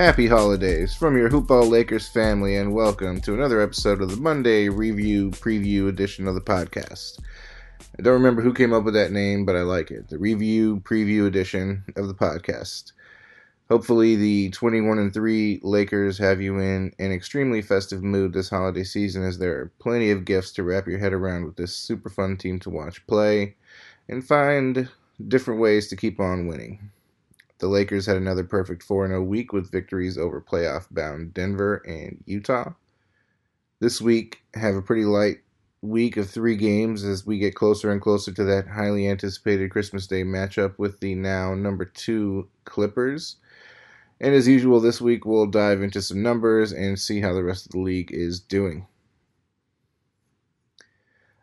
Happy holidays from your Hoopball Lakers family, and welcome to another episode of the Monday Review Preview edition of the podcast. I don't remember who came up with that name, but I like it. The Review Preview edition of the podcast. Hopefully, the 21 and 3 Lakers have you in an extremely festive mood this holiday season, as there are plenty of gifts to wrap your head around with this super fun team to watch play and find different ways to keep on winning. The Lakers had another perfect 4 0 week with victories over playoff bound Denver and Utah. This week, have a pretty light week of three games as we get closer and closer to that highly anticipated Christmas Day matchup with the now number two Clippers. And as usual, this week we'll dive into some numbers and see how the rest of the league is doing.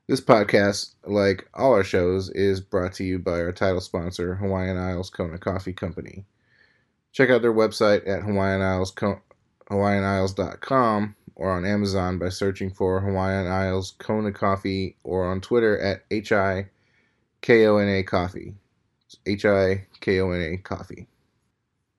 This podcast, like all our shows, is brought to you by our title sponsor, Hawaiian Isles Kona Coffee Company. Check out their website at Hawaiian Isles, HawaiianIsles.com or on Amazon by searching for Hawaiian Isles Kona Coffee or on Twitter at H I K O N A Coffee. H I K O N A Coffee.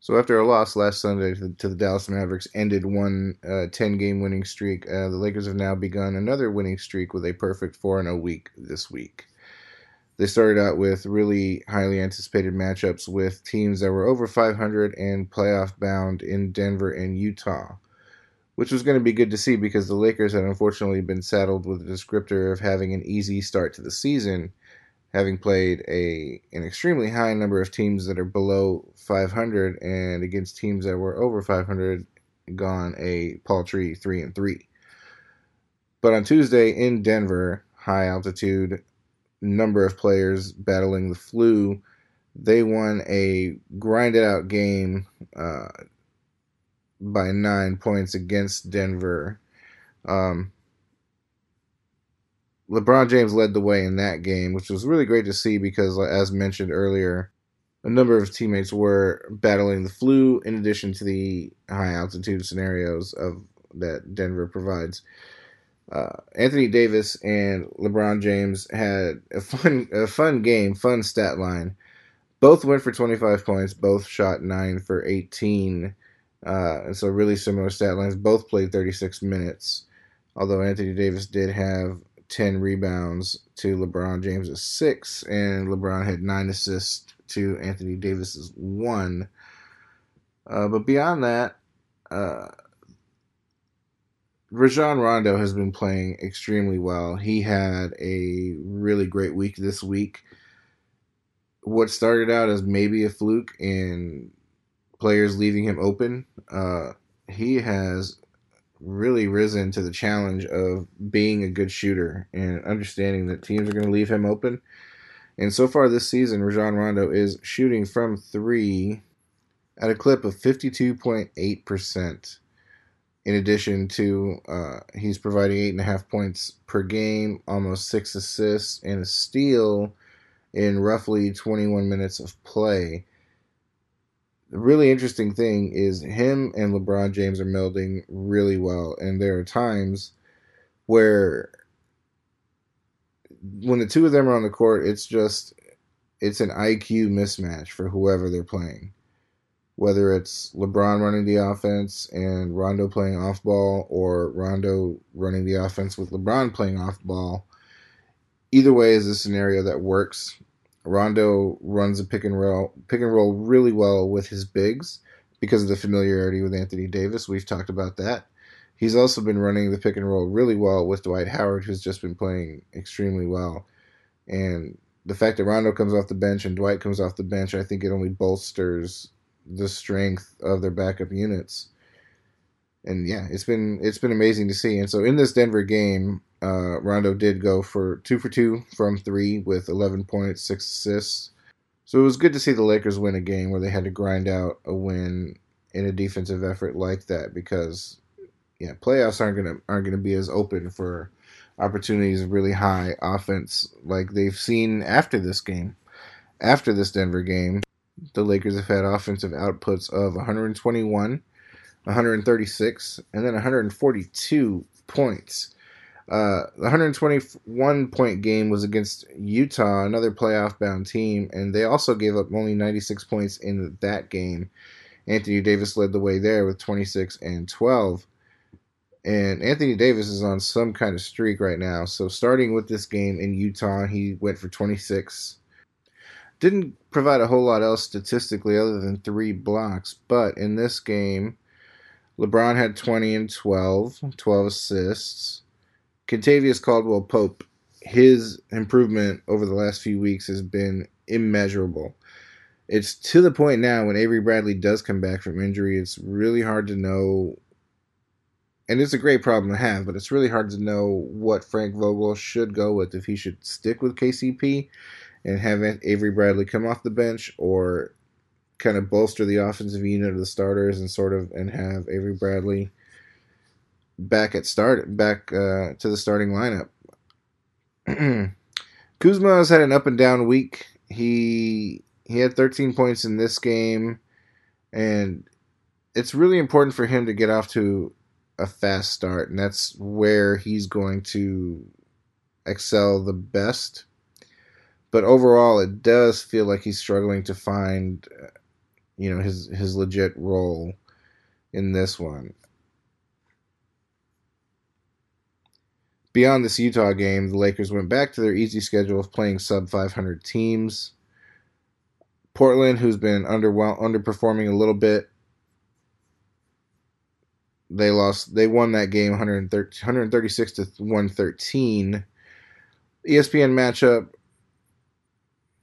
So after a loss last Sunday to the, to the Dallas Mavericks ended one uh, 10 game winning streak, uh, the Lakers have now begun another winning streak with a perfect 4 0 week this week. They started out with really highly anticipated matchups with teams that were over 500 and playoff bound in Denver and Utah, which was going to be good to see because the Lakers had unfortunately been saddled with the descriptor of having an easy start to the season having played a an extremely high number of teams that are below 500 and against teams that were over 500 gone a paltry 3 and 3 but on Tuesday in Denver high altitude number of players battling the flu they won a grinded out game uh, by 9 points against Denver. Um, LeBron James led the way in that game, which was really great to see because, as mentioned earlier, a number of teammates were battling the flu in addition to the high altitude scenarios of that Denver provides. Uh, Anthony Davis and LeBron James had a fun a fun game, fun stat line. Both went for 25 points, both shot 9 for 18. Uh, so really similar stat lines. Both played 36 minutes. Although Anthony Davis did have 10 rebounds to LeBron James's six, and LeBron had nine assists to Anthony Davis's one. Uh, but beyond that, uh, Rajon Rondo has been playing extremely well. He had a really great week this week. What started out as maybe a fluke in players leaving him open, uh, he has really risen to the challenge of being a good shooter and understanding that teams are going to leave him open. And so far this season, Rajon Rondo is shooting from three at a clip of 52.8%. In addition to, uh, he's providing eight and a half points per game, almost six assists, and a steal in roughly 21 minutes of play the really interesting thing is him and LeBron James are melding really well, and there are times where when the two of them are on the court, it's just it's an IQ mismatch for whoever they're playing. Whether it's LeBron running the offense and Rondo playing off ball, or Rondo running the offense with LeBron playing off ball, either way is a scenario that works Rondo runs a pick and roll pick and roll really well with his bigs because of the familiarity with Anthony Davis. We've talked about that. He's also been running the pick and roll really well with Dwight Howard, who's just been playing extremely well. And the fact that Rondo comes off the bench and Dwight comes off the bench, I think it only bolsters the strength of their backup units. And yeah, it's been it's been amazing to see. And so in this Denver game, uh, Rondo did go for two for two from three with 11 points, six assists. So it was good to see the Lakers win a game where they had to grind out a win in a defensive effort like that because yeah, playoffs aren't gonna aren't gonna be as open for opportunities of really high offense like they've seen after this game. After this Denver game, the Lakers have had offensive outputs of 121, 136, and then 142 points. Uh, the 121 point game was against Utah, another playoff bound team, and they also gave up only 96 points in that game. Anthony Davis led the way there with 26 and 12. And Anthony Davis is on some kind of streak right now. So, starting with this game in Utah, he went for 26. Didn't provide a whole lot else statistically other than three blocks. But in this game, LeBron had 20 and 12, 12 assists. Kentavious Caldwell Pope, his improvement over the last few weeks has been immeasurable. It's to the point now when Avery Bradley does come back from injury, it's really hard to know. And it's a great problem to have, but it's really hard to know what Frank Vogel should go with. If he should stick with KCP and have Avery Bradley come off the bench, or kind of bolster the offensive unit of the starters and sort of and have Avery Bradley back at start back uh, to the starting lineup. Kuzma has had an up and down week. He he had 13 points in this game, and it's really important for him to get off to a fast start, and that's where he's going to excel the best. But overall, it does feel like he's struggling to find, you know, his his legit role in this one. Beyond this Utah game, the Lakers went back to their easy schedule of playing sub 500 teams. Portland, who's been under underperforming a little bit, they lost. They won that game 136 to 113. ESPN matchup: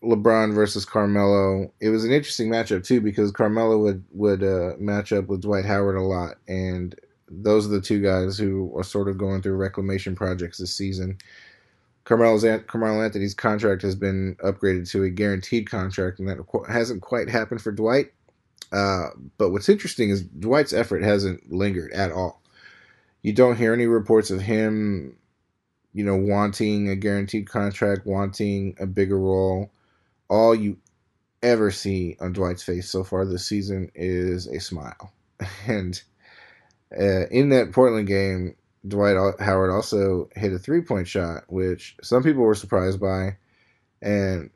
LeBron versus Carmelo. It was an interesting matchup too because Carmelo would would uh, match up with Dwight Howard a lot, and those are the two guys who are sort of going through reclamation projects this season. Carmelo Anthony's contract has been upgraded to a guaranteed contract, and that hasn't quite happened for Dwight. Uh, but what's interesting is Dwight's effort hasn't lingered at all. You don't hear any reports of him, you know, wanting a guaranteed contract, wanting a bigger role. All you ever see on Dwight's face so far this season is a smile. And uh, in that Portland game, Dwight Howard also hit a three point shot, which some people were surprised by. And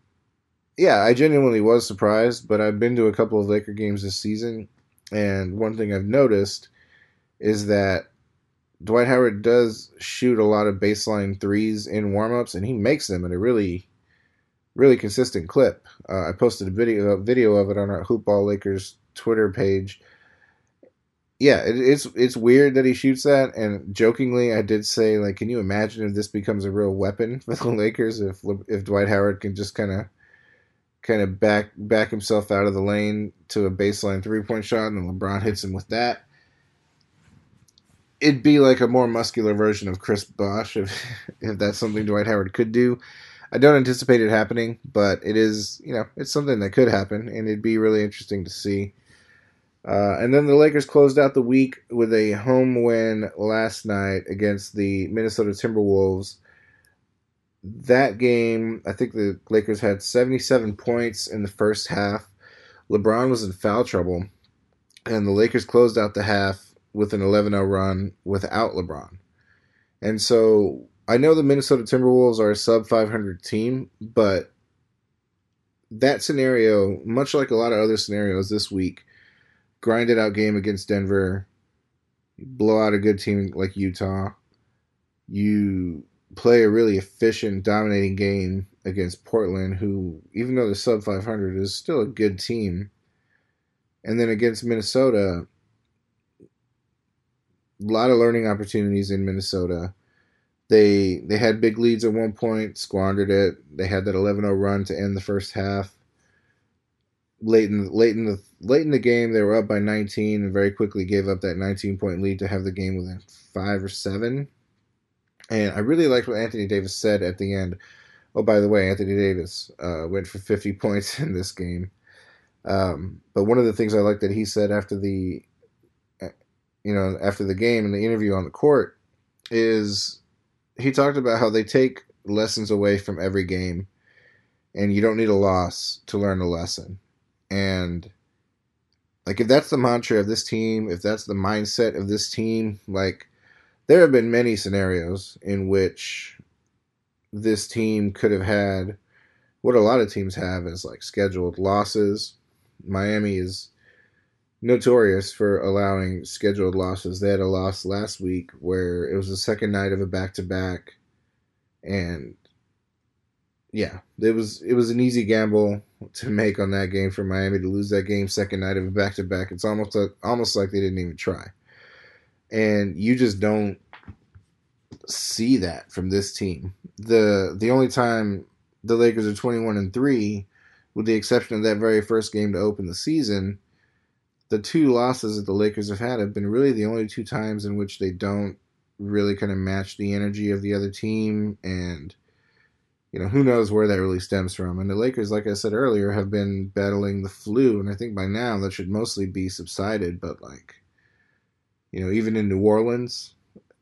yeah, I genuinely was surprised, but I've been to a couple of Laker games this season. And one thing I've noticed is that Dwight Howard does shoot a lot of baseline threes in warmups, and he makes them at a really, really consistent clip. Uh, I posted a video, a video of it on our Hoopball Lakers Twitter page yeah, it, it's it's weird that he shoots that. And jokingly, I did say like, can you imagine if this becomes a real weapon for the Lakers? If if Dwight Howard can just kind of kind of back back himself out of the lane to a baseline three point shot, and LeBron hits him with that. It'd be like a more muscular version of Chris Bosh if if that's something Dwight Howard could do. I don't anticipate it happening, but it is you know it's something that could happen, and it'd be really interesting to see. Uh, and then the Lakers closed out the week with a home win last night against the Minnesota Timberwolves. That game, I think the Lakers had 77 points in the first half. LeBron was in foul trouble, and the Lakers closed out the half with an 11 0 run without LeBron. And so I know the Minnesota Timberwolves are a sub 500 team, but that scenario, much like a lot of other scenarios this week, grinded out game against Denver, blow out a good team like Utah, you play a really efficient, dominating game against Portland, who, even though they're sub 500, is still a good team. And then against Minnesota, a lot of learning opportunities in Minnesota. they they had big leads at one point, squandered it. They had that 11-0 run to end the first half. Late in late in the late in the game, they were up by 19 and very quickly gave up that 19 point lead to have the game within five or seven. And I really liked what Anthony Davis said at the end. Oh, by the way, Anthony Davis uh, went for 50 points in this game. Um, but one of the things I liked that he said after the, uh, you know, after the game and the interview on the court is he talked about how they take lessons away from every game, and you don't need a loss to learn a lesson. And like if that's the mantra of this team, if that's the mindset of this team, like there have been many scenarios in which this team could have had what a lot of teams have is like scheduled losses. Miami is notorious for allowing scheduled losses. They had a loss last week where it was the second night of a back to back and yeah, it was it was an easy gamble to make on that game for Miami to lose that game second night of a back to back. It's almost like, almost like they didn't even try, and you just don't see that from this team. the The only time the Lakers are twenty one and three, with the exception of that very first game to open the season, the two losses that the Lakers have had have been really the only two times in which they don't really kind of match the energy of the other team and you know, who knows where that really stems from. And the Lakers, like I said earlier, have been battling the flu, and I think by now that should mostly be subsided. But like, you know, even in New Orleans,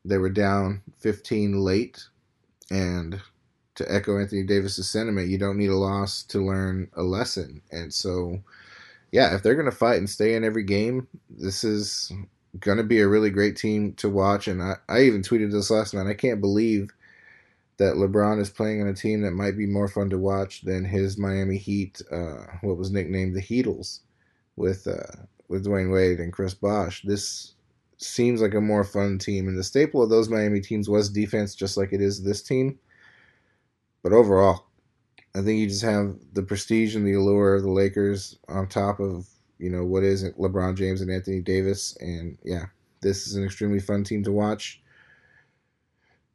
they were down 15 late, and to echo Anthony Davis's sentiment, you don't need a loss to learn a lesson. And so, yeah, if they're going to fight and stay in every game, this is going to be a really great team to watch. And I, I even tweeted this last night. I can't believe that LeBron is playing on a team that might be more fun to watch than his Miami Heat, uh, what was nicknamed the Heatles, with uh, with Dwyane Wade and Chris Bosh. This seems like a more fun team, and the staple of those Miami teams was defense, just like it is this team. But overall, I think you just have the prestige and the allure of the Lakers on top of you know what is LeBron James and Anthony Davis, and yeah, this is an extremely fun team to watch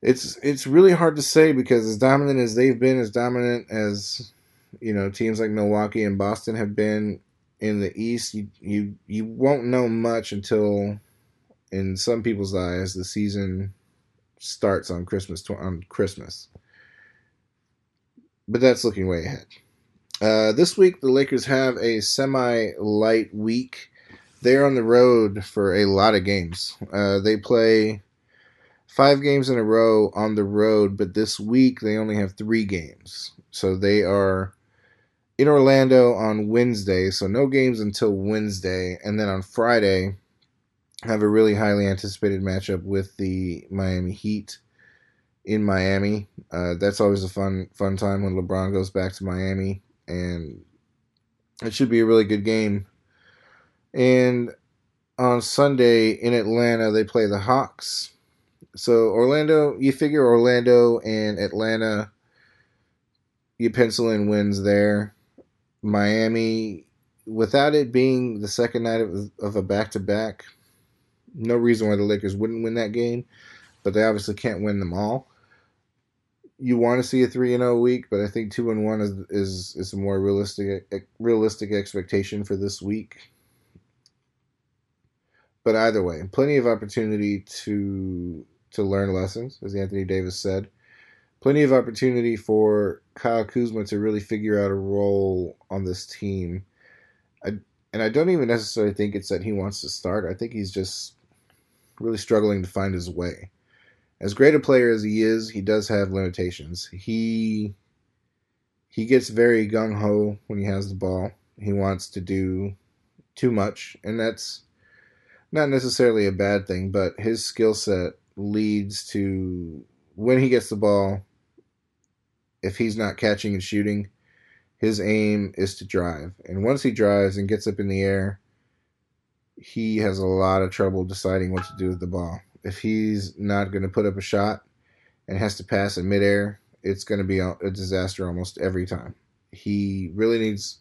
it's it's really hard to say because as dominant as they've been, as dominant as you know teams like Milwaukee and Boston have been in the East, you you you won't know much until, in some people's eyes, the season starts on Christmas on Christmas. But that's looking way ahead. Uh, this week, the Lakers have a semi-light week. They're on the road for a lot of games. Uh, they play five games in a row on the road, but this week they only have three games. So they are in Orlando on Wednesday, so no games until Wednesday, and then on Friday have a really highly anticipated matchup with the Miami Heat in Miami. Uh, that's always a fun fun time when LeBron goes back to Miami, and it should be a really good game. And on Sunday in Atlanta, they play the Hawks so Orlando, you figure Orlando and Atlanta, you pencil in wins there. Miami, without it being the second night of, of a back to back, no reason why the Lakers wouldn't win that game, but they obviously can't win them all. You want to see a three and zero oh week, but I think two and one is is is a more realistic realistic expectation for this week. But either way, plenty of opportunity to to learn lessons, as Anthony Davis said. Plenty of opportunity for Kyle Kuzma to really figure out a role on this team. I, and I don't even necessarily think it's that he wants to start. I think he's just really struggling to find his way. As great a player as he is, he does have limitations. He he gets very gung ho when he has the ball. He wants to do too much, and that's not necessarily a bad thing, but his skill set leads to when he gets the ball, if he's not catching and shooting, his aim is to drive. And once he drives and gets up in the air, he has a lot of trouble deciding what to do with the ball. If he's not going to put up a shot and has to pass in midair, it's going to be a disaster almost every time. He really needs,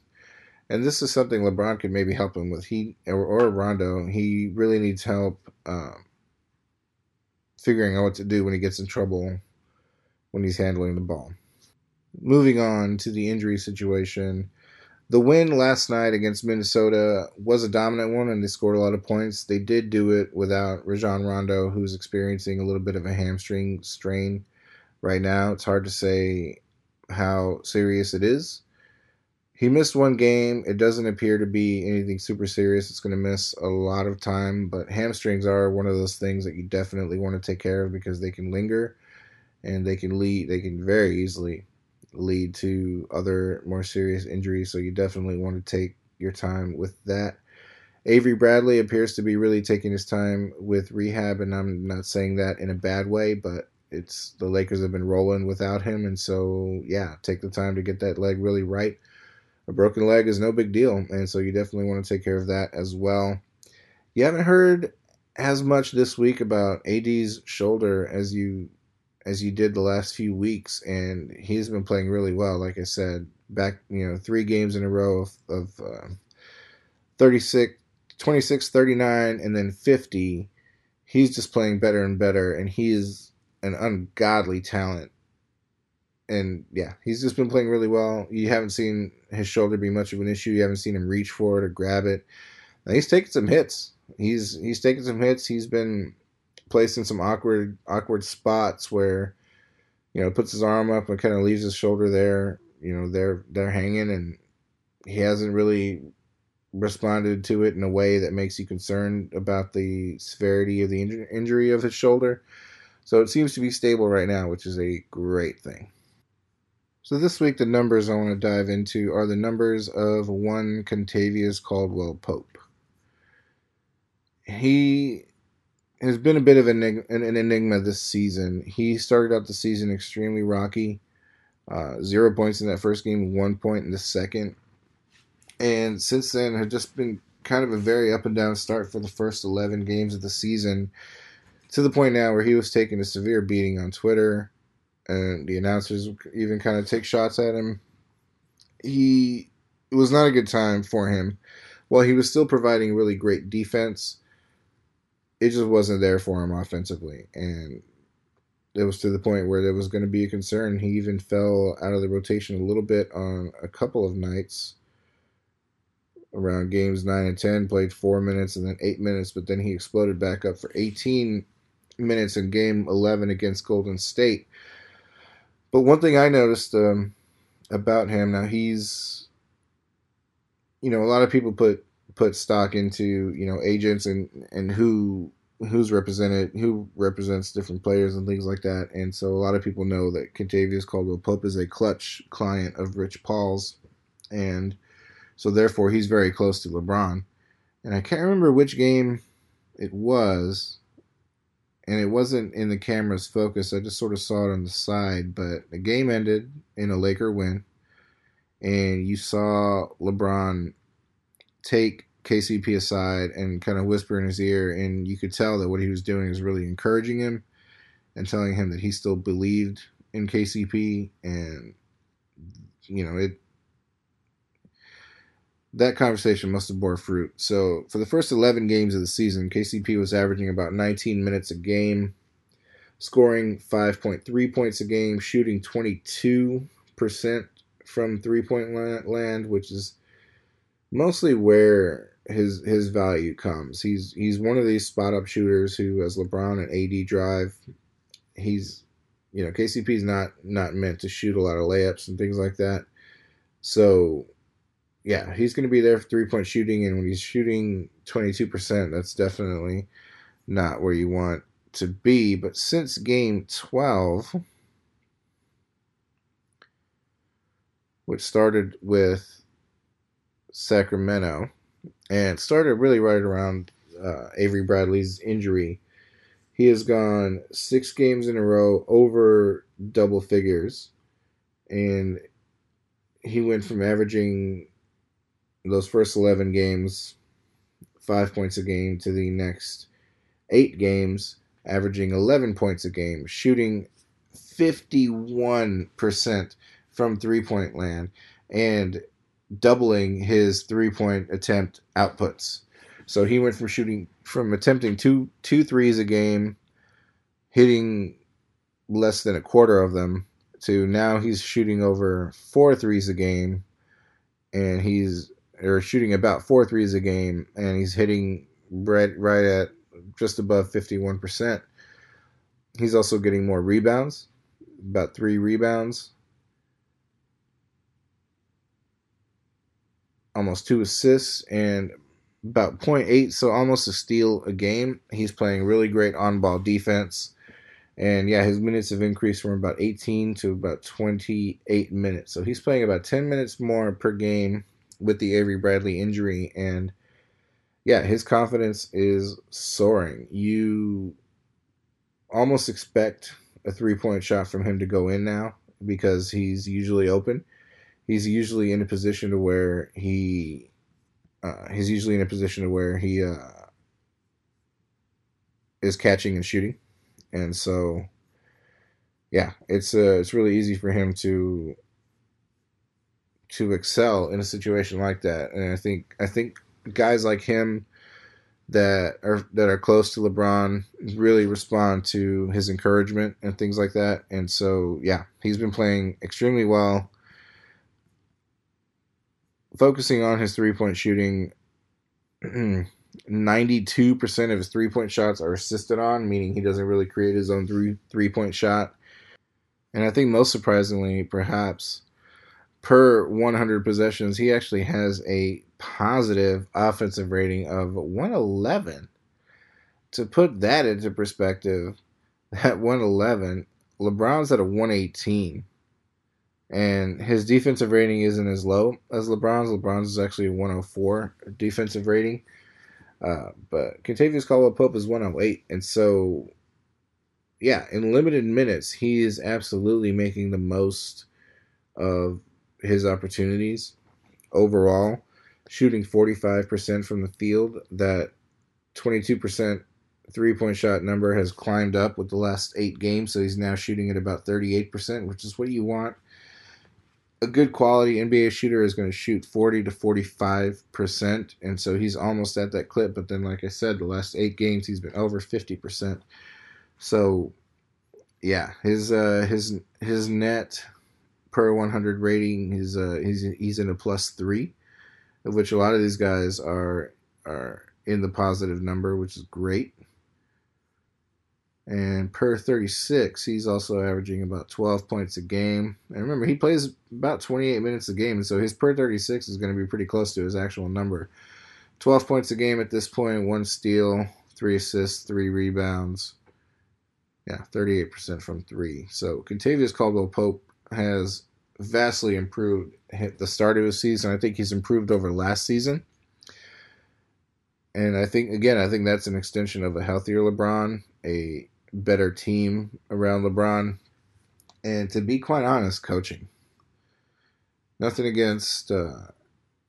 and this is something LeBron could maybe help him with. He or, or Rondo, he really needs help um, figuring out what to do when he gets in trouble when he's handling the ball. Moving on to the injury situation. The win last night against Minnesota was a dominant one and they scored a lot of points. They did do it without Rajon Rondo, who's experiencing a little bit of a hamstring strain right now. It's hard to say how serious it is. He missed one game. It doesn't appear to be anything super serious. It's going to miss a lot of time, but hamstrings are one of those things that you definitely want to take care of because they can linger and they can lead, they can very easily lead to other more serious injuries. So you definitely want to take your time with that. Avery Bradley appears to be really taking his time with rehab, and I'm not saying that in a bad way, but it's the Lakers have been rolling without him, and so yeah, take the time to get that leg really right. A broken leg is no big deal, and so you definitely want to take care of that as well. You haven't heard as much this week about AD's shoulder as you as you did the last few weeks, and he's been playing really well. Like I said, back you know three games in a row of, of uh, 36, 26, 39, and then 50. He's just playing better and better, and he is an ungodly talent. And yeah, he's just been playing really well. You haven't seen his shoulder be much of an issue. You haven't seen him reach for it or grab it. Now, he's taking some hits. He's he's taking some hits. He's been placed in some awkward awkward spots where you know puts his arm up and kind of leaves his shoulder there you know they're they're hanging and he hasn't really responded to it in a way that makes you concerned about the severity of the inj- injury of his shoulder so it seems to be stable right now which is a great thing so this week the numbers i want to dive into are the numbers of one Kentavious Caldwell Pope he has been a bit of an, an enigma this season. He started out the season extremely rocky. Uh, zero points in that first game, one point in the second. And since then, had just been kind of a very up and down start for the first 11 games of the season to the point now where he was taking a severe beating on Twitter. And the announcers even kind of take shots at him. He it was not a good time for him. While he was still providing really great defense, it just wasn't there for him offensively, and it was to the point where there was going to be a concern. He even fell out of the rotation a little bit on a couple of nights around games 9 and 10, played 4 minutes and then 8 minutes, but then he exploded back up for 18 minutes in game 11 against Golden State. But one thing I noticed um, about him now, he's, you know, a lot of people put put stock into you know agents and and who who's represented who represents different players and things like that. And so a lot of people know that Kentavious Caldwell Pope is a clutch client of Rich Paul's. And so therefore he's very close to LeBron. And I can't remember which game it was and it wasn't in the camera's focus I just sort of saw it on the side but the game ended in a Laker win and you saw LeBron take KCP aside and kind of whisper in his ear, and you could tell that what he was doing was really encouraging him and telling him that he still believed in KCP, and you know it. That conversation must have bore fruit. So for the first 11 games of the season, KCP was averaging about 19 minutes a game, scoring 5.3 points a game, shooting 22% from three point land, which is mostly where his his value comes. He's he's one of these spot up shooters who, as LeBron and AD drive, he's you know KCP's not not meant to shoot a lot of layups and things like that. So yeah, he's going to be there for three point shooting, and when he's shooting twenty two percent, that's definitely not where you want to be. But since game twelve. Which started with Sacramento, and started really right around uh, Avery Bradley's injury. He has gone six games in a row over double figures, and he went from averaging those first 11 games five points a game to the next eight games averaging 11 points a game shooting 51% from three point land and doubling his three point attempt outputs. So he went from shooting from attempting two two threes a game, hitting less than a quarter of them to now he's shooting over four threes a game, and he's or shooting about four threes a game, and he's hitting right right at just above fifty one percent. He's also getting more rebounds, about three rebounds, almost two assists, and about 0.8, so almost a steal a game. He's playing really great on ball defense. And yeah, his minutes have increased from about 18 to about 28 minutes. So he's playing about 10 minutes more per game with the Avery Bradley injury. And yeah, his confidence is soaring. You almost expect a three point shot from him to go in now because he's usually open. He's usually in a position to where he uh, he's usually in a position to where he uh, is catching and shooting, and so yeah, it's uh, it's really easy for him to to excel in a situation like that. And I think I think guys like him that are that are close to LeBron really respond to his encouragement and things like that. And so yeah, he's been playing extremely well. Focusing on his three point shooting, 92% of his three point shots are assisted on, meaning he doesn't really create his own three three point shot. And I think most surprisingly, perhaps, per 100 possessions, he actually has a positive offensive rating of 111. To put that into perspective, that 111, LeBron's at a 118. And his defensive rating isn't as low as LeBron's. LeBron's is actually a 104 defensive rating. Uh, but Kentavious Caldwell Pope is 108. And so, yeah, in limited minutes, he is absolutely making the most of his opportunities overall, shooting 45% from the field. That 22% three point shot number has climbed up with the last eight games, so he's now shooting at about 38%, which is what you want. A good quality NBA shooter is going to shoot 40 to 45%, and so he's almost at that clip. But then, like I said, the last eight games he's been over 50%. So, yeah, his uh, his his net per 100 rating. He's uh he's he's in a plus three, of which a lot of these guys are are in the positive number, which is great. And per 36, he's also averaging about 12 points a game. And remember, he plays about 28 minutes a game, so his per 36 is going to be pretty close to his actual number. 12 points a game at this point, one steal, three assists, three rebounds. Yeah, 38% from three. So Kentavious Caldwell Pope has vastly improved at the start of the season. I think he's improved over last season. And I think again, I think that's an extension of a healthier LeBron, a better team around LeBron, and to be quite honest, coaching. Nothing against uh,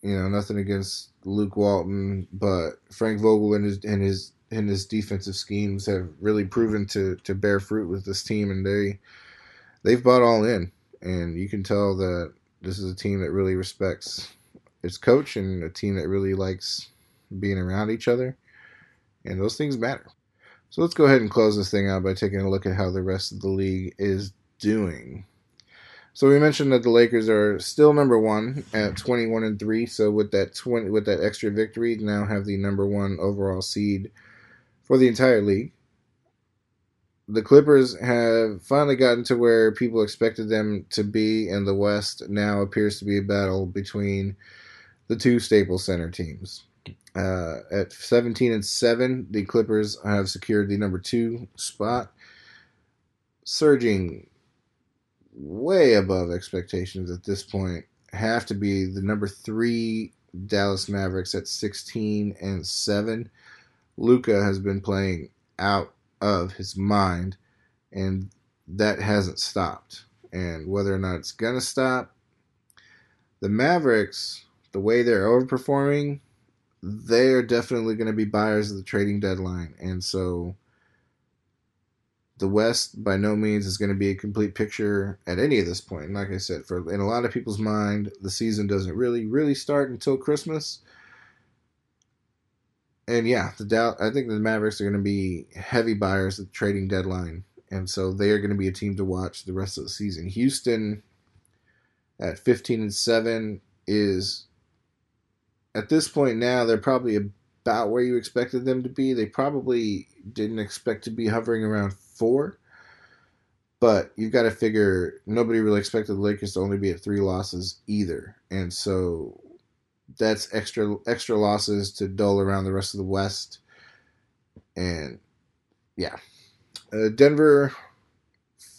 you know, nothing against Luke Walton, but Frank Vogel and his and his and his defensive schemes have really proven to to bear fruit with this team and they they've bought all in and you can tell that this is a team that really respects its coach and a team that really likes being around each other, and those things matter. So let's go ahead and close this thing out by taking a look at how the rest of the league is doing. So we mentioned that the Lakers are still number one at 21 and three. So with that 20, with that extra victory, now have the number one overall seed for the entire league the Clippers have finally gotten to where people expected them to be, and the West now appears to be a battle between the two Staples Center teams. Uh, at 17 and 7, the Clippers have secured the number two spot, surging way above expectations at this point. Have to be the number three Dallas Mavericks at 16 and 7. Luka has been playing out of his mind, and that hasn't stopped. And whether or not it's gonna stop, the Mavericks, the way they're overperforming, they are definitely going to be buyers of the trading deadline, and so the West by no means is going to be a complete picture at any of this point. And like I said, for in a lot of people's mind, the season doesn't really really start until Christmas and yeah, the doubt. I think the Mavericks are going to be heavy buyers at the trading deadline, and so they are going to be a team to watch the rest of the season. Houston at 15 and 7 is at this point now they're probably about where you expected them to be. They probably didn't expect to be hovering around 4. But you've got to figure nobody really expected the Lakers to only be at 3 losses either. And so that's extra extra losses to dull around the rest of the West. And yeah, uh, Denver,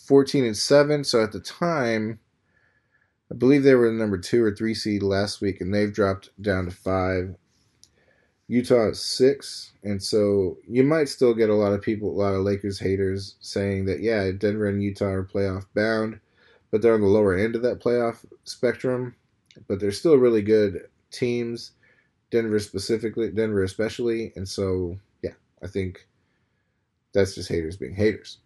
fourteen and seven. So at the time, I believe they were the number two or three seed last week, and they've dropped down to five. Utah is six, and so you might still get a lot of people, a lot of Lakers haters saying that yeah, Denver and Utah are playoff bound, but they're on the lower end of that playoff spectrum. But they're still really good teams, Denver specifically, Denver especially, and so yeah, I think that's just haters being haters.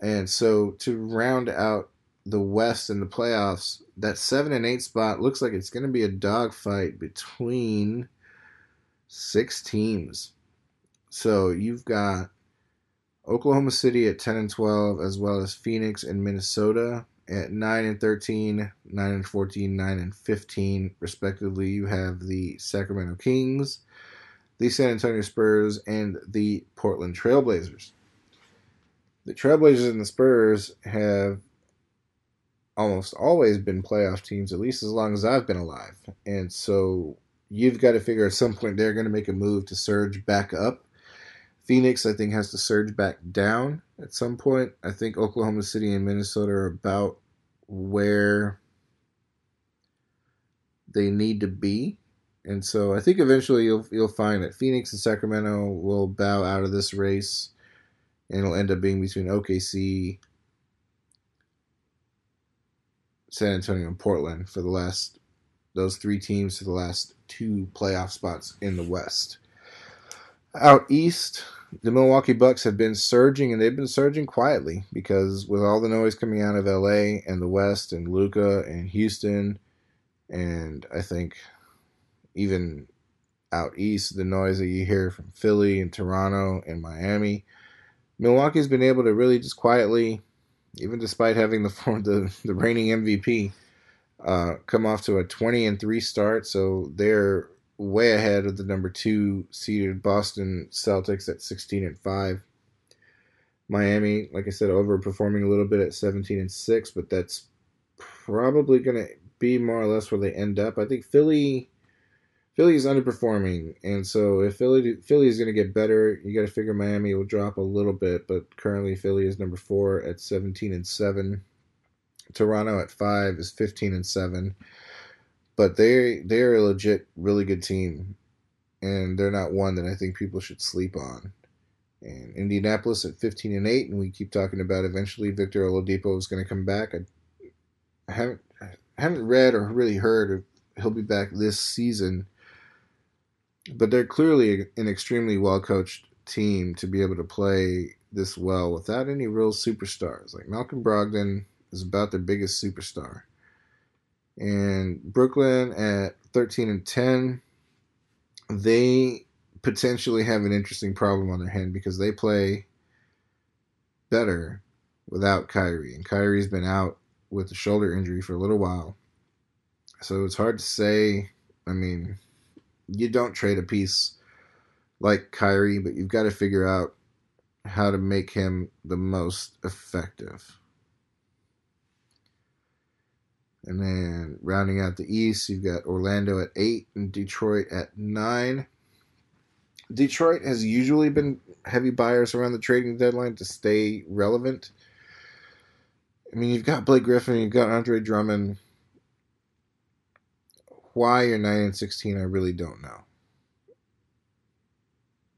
And so to round out the West and the playoffs, that seven and eight spot looks like it's going to be a dogfight between six teams. So you've got Oklahoma City at 10 and 12, as well as Phoenix and Minnesota at 9 and 13, 9 and 14, 9 and 15, respectively. You have the Sacramento Kings, the San Antonio Spurs, and the Portland Trailblazers. The Trailblazers and the Spurs have almost always been playoff teams, at least as long as I've been alive. And so you've got to figure at some point they're going to make a move to surge back up. Phoenix, I think, has to surge back down at some point. I think Oklahoma City and Minnesota are about where they need to be. And so I think eventually you'll you'll find that Phoenix and Sacramento will bow out of this race and it'll end up being between OKC, San Antonio, and Portland for the last those three teams for the last two playoff spots in the West. Out east, the Milwaukee Bucks have been surging, and they've been surging quietly because with all the noise coming out of LA and the West and Luka and Houston, and I think even out east, the noise that you hear from Philly and Toronto and Miami, Milwaukee's been able to really just quietly, even despite having the the, the reigning MVP, uh, come off to a 20 and three start. So they're way ahead of the number two seeded Boston Celtics at 16 and 5. Miami, like I said, overperforming a little bit at 17 and 6, but that's probably going to be more or less where they end up. I think Philly Philly is underperforming, and so if Philly Philly is going to get better, you got to figure Miami will drop a little bit. But currently, Philly is number four at 17 and 7. Toronto at five is 15 and 7 but they they're a legit really good team, and they're not one that I think people should sleep on. And Indianapolis at 15 and 8, and we keep talking about eventually Victor Oladipo is going to come back. I, I haven't I haven't read or really heard if he'll be back this season, but they're clearly an extremely well coached team to be able to play this well without any real superstars. Like Malcolm Brogdon is about their biggest superstar and Brooklyn at 13 and 10, they potentially have an interesting problem on their hand because they play better without Kyrie. And Kyrie's been out with a shoulder injury for a little while. So it's hard to say. I mean, you don't trade a piece like Kyrie, but you've got to figure out how to make him the most effective. And then rounding out the East, you've got Orlando at eight and Detroit at nine. Detroit has usually been heavy buyers around the trading deadline to stay relevant. I mean, you've got Blake Griffin, you've got Andre Drummond. Why you're nine and sixteen, I really don't know.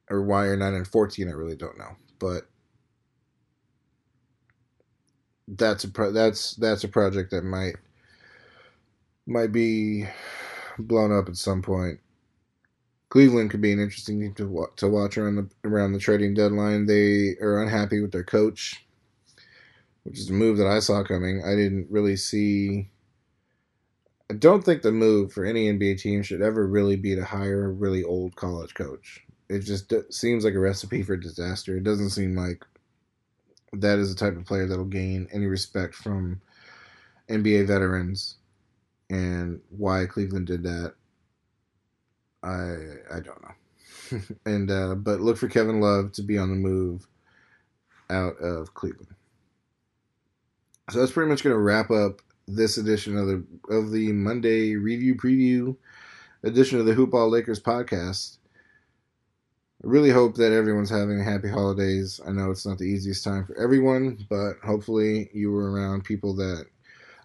Or why you're nine and fourteen, I really don't know. But that's a pro- that's that's a project that might might be blown up at some point. Cleveland could be an interesting team to to watch around the around the trading deadline. They are unhappy with their coach, which is a move that I saw coming. I didn't really see. I don't think the move for any NBA team should ever really be to hire a really old college coach. It just seems like a recipe for disaster. It doesn't seem like that is the type of player that'll gain any respect from NBA veterans. And why Cleveland did that, I I don't know. and uh, but look for Kevin Love to be on the move out of Cleveland. So that's pretty much going to wrap up this edition of the of the Monday review preview edition of the Hoopball Lakers podcast. I really hope that everyone's having happy holidays. I know it's not the easiest time for everyone, but hopefully you were around people that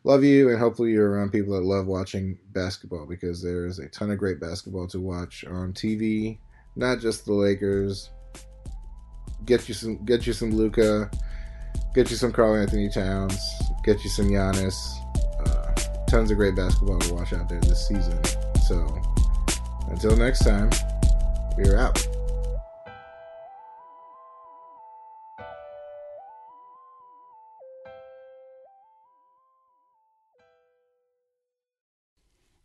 love you, and hopefully you're around people that love watching basketball because there's a ton of great basketball to watch on TV. Not just the Lakers. Get you some, get you some Luka, get you some Karl-Anthony Towns, get you some Giannis. Uh, tons of great basketball to watch out there this season. So until next time, we're out.